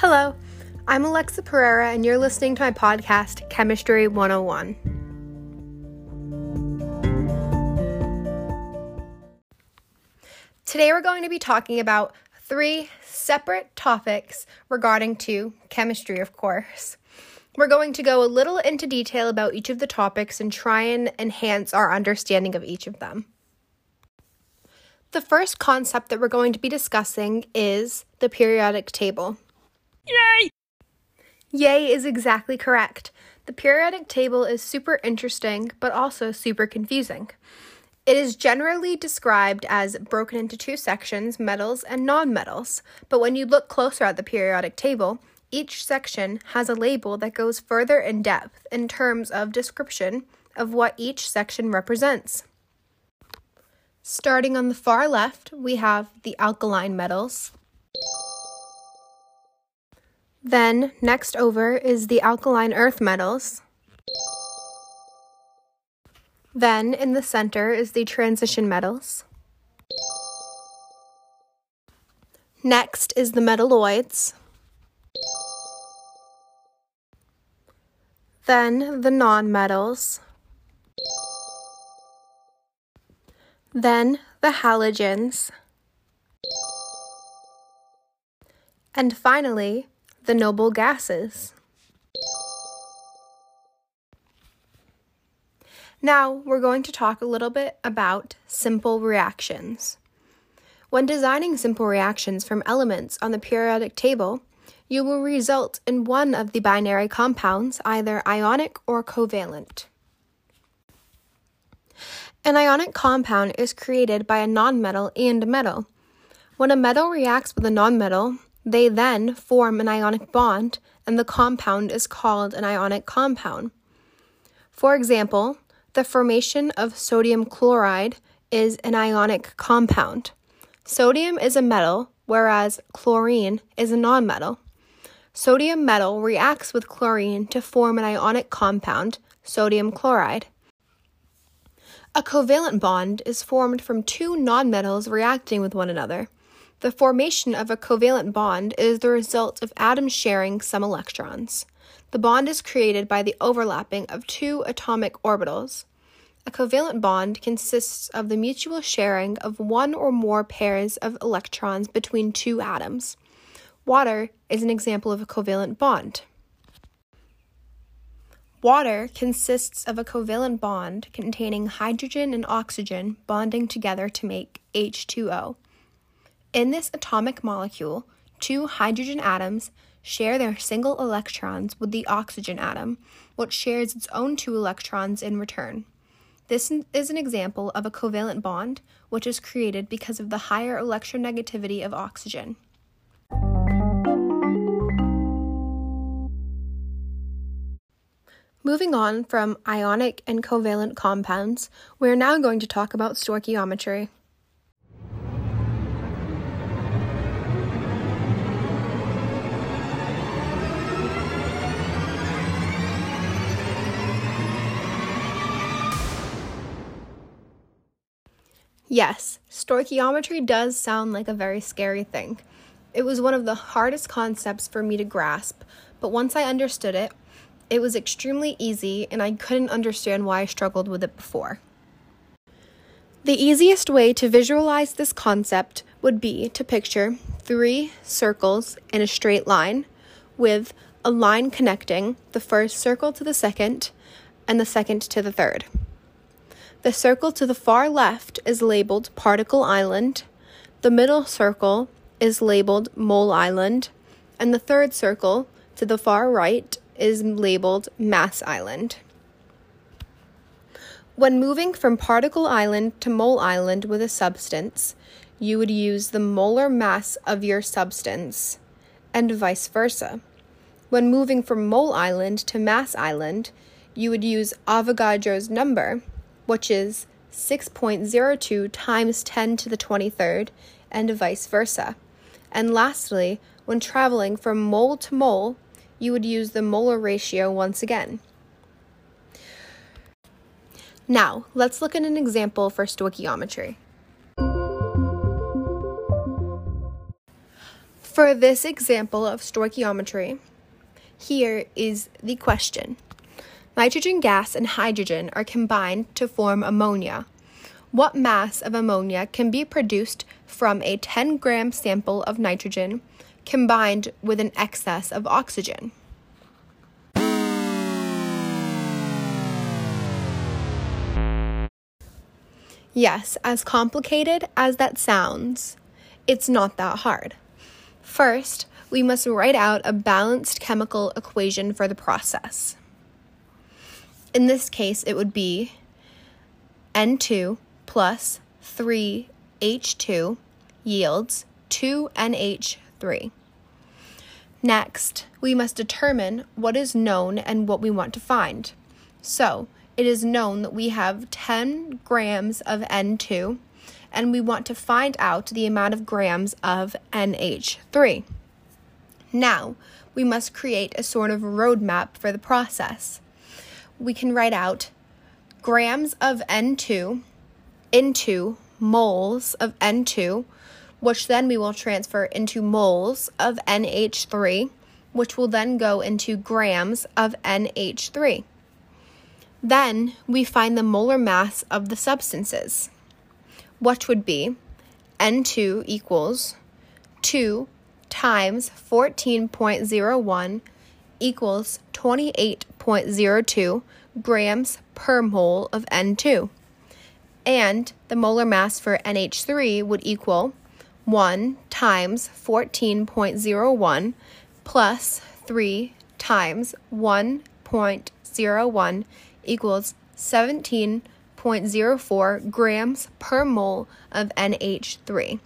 Hello, I'm Alexa Pereira, and you're listening to my podcast, Chemistry 101. Today, we're going to be talking about three separate topics regarding to chemistry, of course. We're going to go a little into detail about each of the topics and try and enhance our understanding of each of them. The first concept that we're going to be discussing is the periodic table. Yay! Yay is exactly correct. The periodic table is super interesting, but also super confusing. It is generally described as broken into two sections, metals and nonmetals, but when you look closer at the periodic table, each section has a label that goes further in depth in terms of description of what each section represents. Starting on the far left, we have the alkaline metals. Then, next over is the alkaline earth metals. Then, in the center is the transition metals. Next is the metalloids. Then, the nonmetals. Then, the halogens. And finally, the noble gases. Now, we're going to talk a little bit about simple reactions. When designing simple reactions from elements on the periodic table, you will result in one of the binary compounds, either ionic or covalent. An ionic compound is created by a nonmetal and a metal. When a metal reacts with a nonmetal, they then form an ionic bond, and the compound is called an ionic compound. For example, the formation of sodium chloride is an ionic compound. Sodium is a metal, whereas chlorine is a nonmetal. Sodium metal reacts with chlorine to form an ionic compound, sodium chloride. A covalent bond is formed from two nonmetals reacting with one another. The formation of a covalent bond is the result of atoms sharing some electrons. The bond is created by the overlapping of two atomic orbitals. A covalent bond consists of the mutual sharing of one or more pairs of electrons between two atoms. Water is an example of a covalent bond. Water consists of a covalent bond containing hydrogen and oxygen bonding together to make H2O. In this atomic molecule, two hydrogen atoms share their single electrons with the oxygen atom, which shares its own two electrons in return. This is an example of a covalent bond, which is created because of the higher electronegativity of oxygen. Moving on from ionic and covalent compounds, we are now going to talk about stoichiometry. Yes, stoichiometry does sound like a very scary thing. It was one of the hardest concepts for me to grasp, but once I understood it, it was extremely easy and I couldn't understand why I struggled with it before. The easiest way to visualize this concept would be to picture three circles in a straight line with a line connecting the first circle to the second and the second to the third. The circle to the far left is labeled Particle Island, the middle circle is labeled Mole Island, and the third circle to the far right is labeled Mass Island. When moving from Particle Island to Mole Island with a substance, you would use the molar mass of your substance, and vice versa. When moving from Mole Island to Mass Island, you would use Avogadro's number which is 6.02 times 10 to the 23rd, and vice versa. And lastly, when traveling from mole to mole, you would use the molar ratio once again. Now, let's look at an example for stoichiometry. For this example of stoichiometry, here is the question. Nitrogen gas and hydrogen are combined to form ammonia. What mass of ammonia can be produced from a 10 gram sample of nitrogen combined with an excess of oxygen? Yes, as complicated as that sounds, it's not that hard. First, we must write out a balanced chemical equation for the process. In this case, it would be N2 plus 3H2 yields 2NH3. Next, we must determine what is known and what we want to find. So, it is known that we have 10 grams of N2 and we want to find out the amount of grams of NH3. Now, we must create a sort of roadmap for the process. We can write out grams of N2 into moles of N2, which then we will transfer into moles of NH3, which will then go into grams of NH3. Then we find the molar mass of the substances, which would be N2 equals 2 times 14.01 equals 28.02 grams per mole of N2. And the molar mass for NH3 would equal 1 times 14.01 plus 3 times 1.01 equals 17.04 grams per mole of NH3.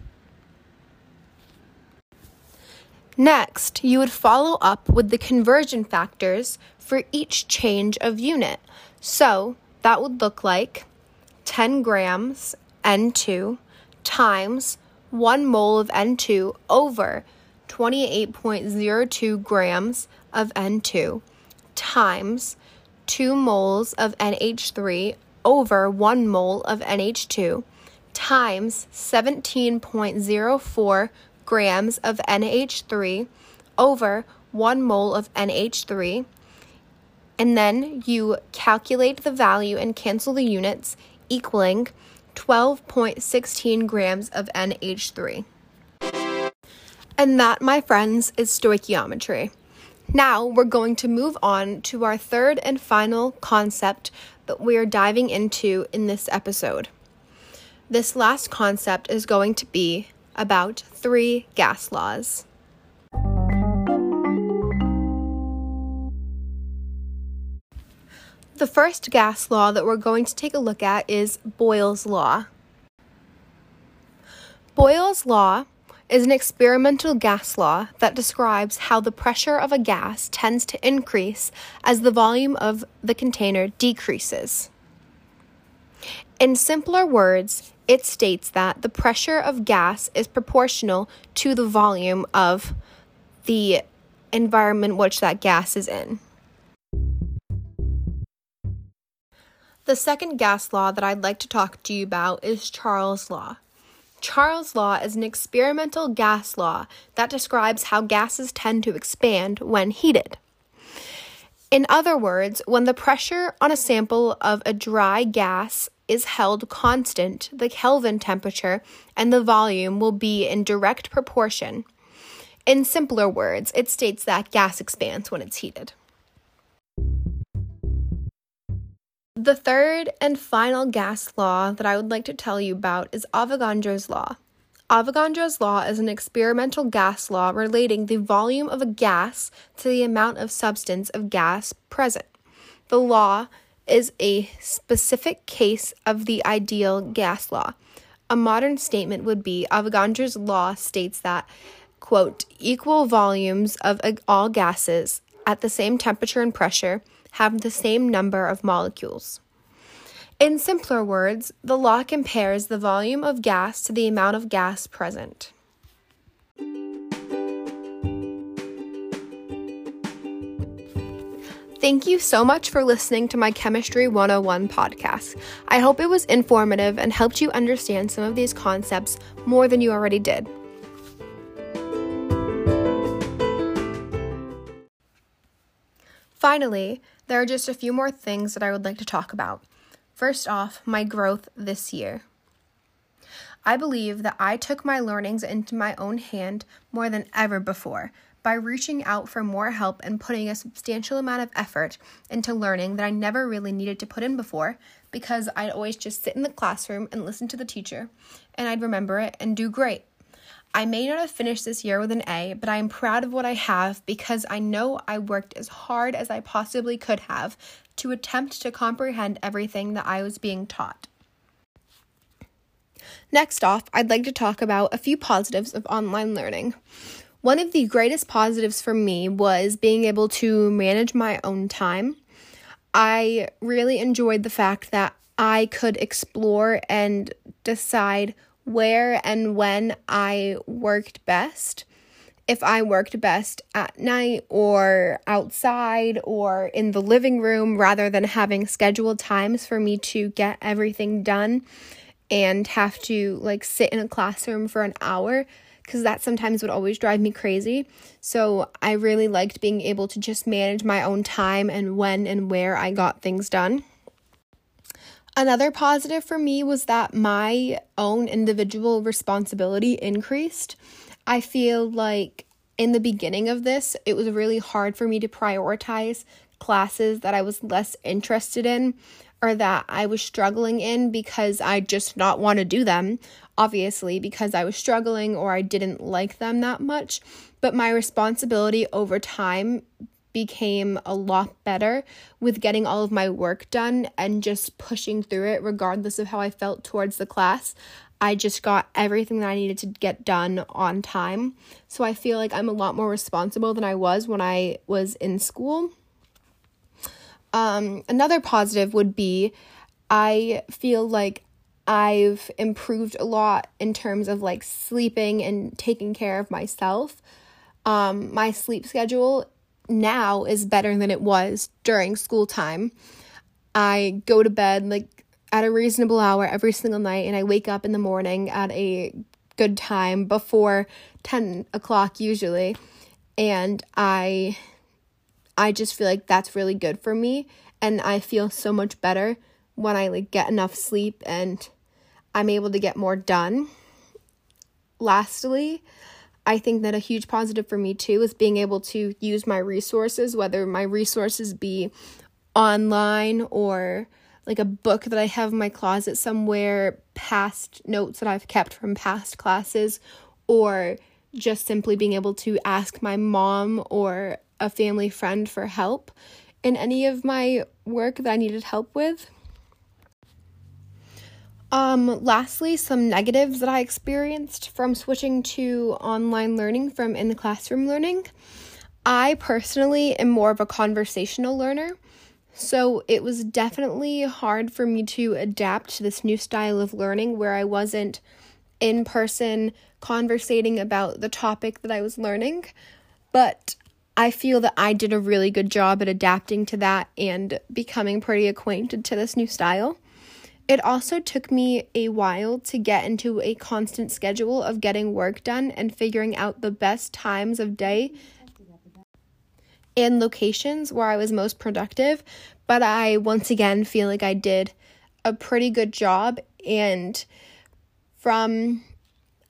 Next, you would follow up with the conversion factors for each change of unit. So that would look like 10 grams N2 times 1 mole of N2 over 28.02 grams of N2 times 2 moles of NH3 over 1 mole of NH2 times 17.04 grams of NH3 over 1 mole of NH3. And then you calculate the value and cancel the units, equaling 12.16 grams of NH3. And that, my friends, is stoichiometry. Now we're going to move on to our third and final concept that we are diving into in this episode. This last concept is going to be about three gas laws. The first gas law that we're going to take a look at is Boyle's Law. Boyle's Law is an experimental gas law that describes how the pressure of a gas tends to increase as the volume of the container decreases. In simpler words, it states that the pressure of gas is proportional to the volume of the environment which that gas is in. The second gas law that I'd like to talk to you about is Charles' Law. Charles' law is an experimental gas law that describes how gases tend to expand when heated. In other words, when the pressure on a sample of a dry gas is held constant, the Kelvin temperature and the volume will be in direct proportion. In simpler words, it states that gas expands when it's heated. The third and final gas law that I would like to tell you about is Avogadro's law. Avogadro's law is an experimental gas law relating the volume of a gas to the amount of substance of gas present. The law is a specific case of the ideal gas law. A modern statement would be Avogadro's law states that, quote, equal volumes of all gases at the same temperature and pressure have the same number of molecules. In simpler words, the law compares the volume of gas to the amount of gas present. Thank you so much for listening to my Chemistry 101 podcast. I hope it was informative and helped you understand some of these concepts more than you already did. Finally, there are just a few more things that I would like to talk about. First off, my growth this year. I believe that I took my learnings into my own hand more than ever before, by reaching out for more help and putting a substantial amount of effort into learning that I never really needed to put in before because I'd always just sit in the classroom and listen to the teacher and I'd remember it and do great. I may not have finished this year with an A, but I am proud of what I have because I know I worked as hard as I possibly could have to attempt to comprehend everything that I was being taught. Next off, I'd like to talk about a few positives of online learning. One of the greatest positives for me was being able to manage my own time. I really enjoyed the fact that I could explore and decide where and when I worked best. If I worked best at night or outside or in the living room rather than having scheduled times for me to get everything done and have to like sit in a classroom for an hour because that sometimes would always drive me crazy. So I really liked being able to just manage my own time and when and where I got things done. Another positive for me was that my own individual responsibility increased. I feel like in the beginning of this, it was really hard for me to prioritize classes that I was less interested in or that I was struggling in because I just not want to do them, obviously, because I was struggling or I didn't like them that much. But my responsibility over time became a lot better with getting all of my work done and just pushing through it, regardless of how I felt towards the class. I just got everything that I needed to get done on time. So I feel like I'm a lot more responsible than I was when I was in school. Um, another positive would be I feel like I've improved a lot in terms of like sleeping and taking care of myself. Um, my sleep schedule now is better than it was during school time. I go to bed like at a reasonable hour every single night, and I wake up in the morning at a good time before 10 o'clock usually. And I I just feel like that's really good for me and I feel so much better when I like get enough sleep and I'm able to get more done. Lastly, I think that a huge positive for me too is being able to use my resources, whether my resources be online or like a book that I have in my closet somewhere, past notes that I've kept from past classes, or just simply being able to ask my mom or a family friend for help in any of my work that I needed help with. Um, lastly, some negatives that I experienced from switching to online learning from in the classroom learning. I personally am more of a conversational learner, so it was definitely hard for me to adapt to this new style of learning where I wasn't in person conversating about the topic that I was learning. But I feel that I did a really good job at adapting to that and becoming pretty acquainted to this new style. It also took me a while to get into a constant schedule of getting work done and figuring out the best times of day and locations where I was most productive. But I once again feel like I did a pretty good job. And from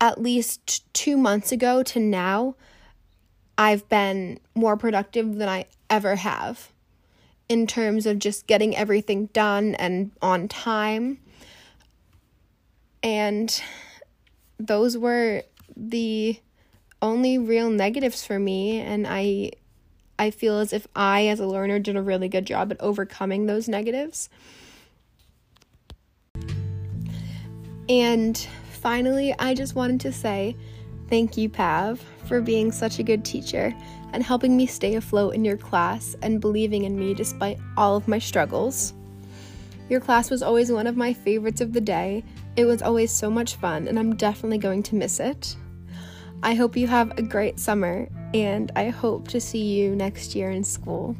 at least two months ago to now, I've been more productive than I ever have in terms of just getting everything done and on time. And those were the only real negatives for me and I I feel as if I as a learner did a really good job at overcoming those negatives. And finally, I just wanted to say thank you, Pav, for being such a good teacher and helping me stay afloat in your class and believing in me despite all of my struggles. Your class was always one of my favorites of the day. It was always so much fun, and I'm definitely going to miss it. I hope you have a great summer, and I hope to see you next year in school.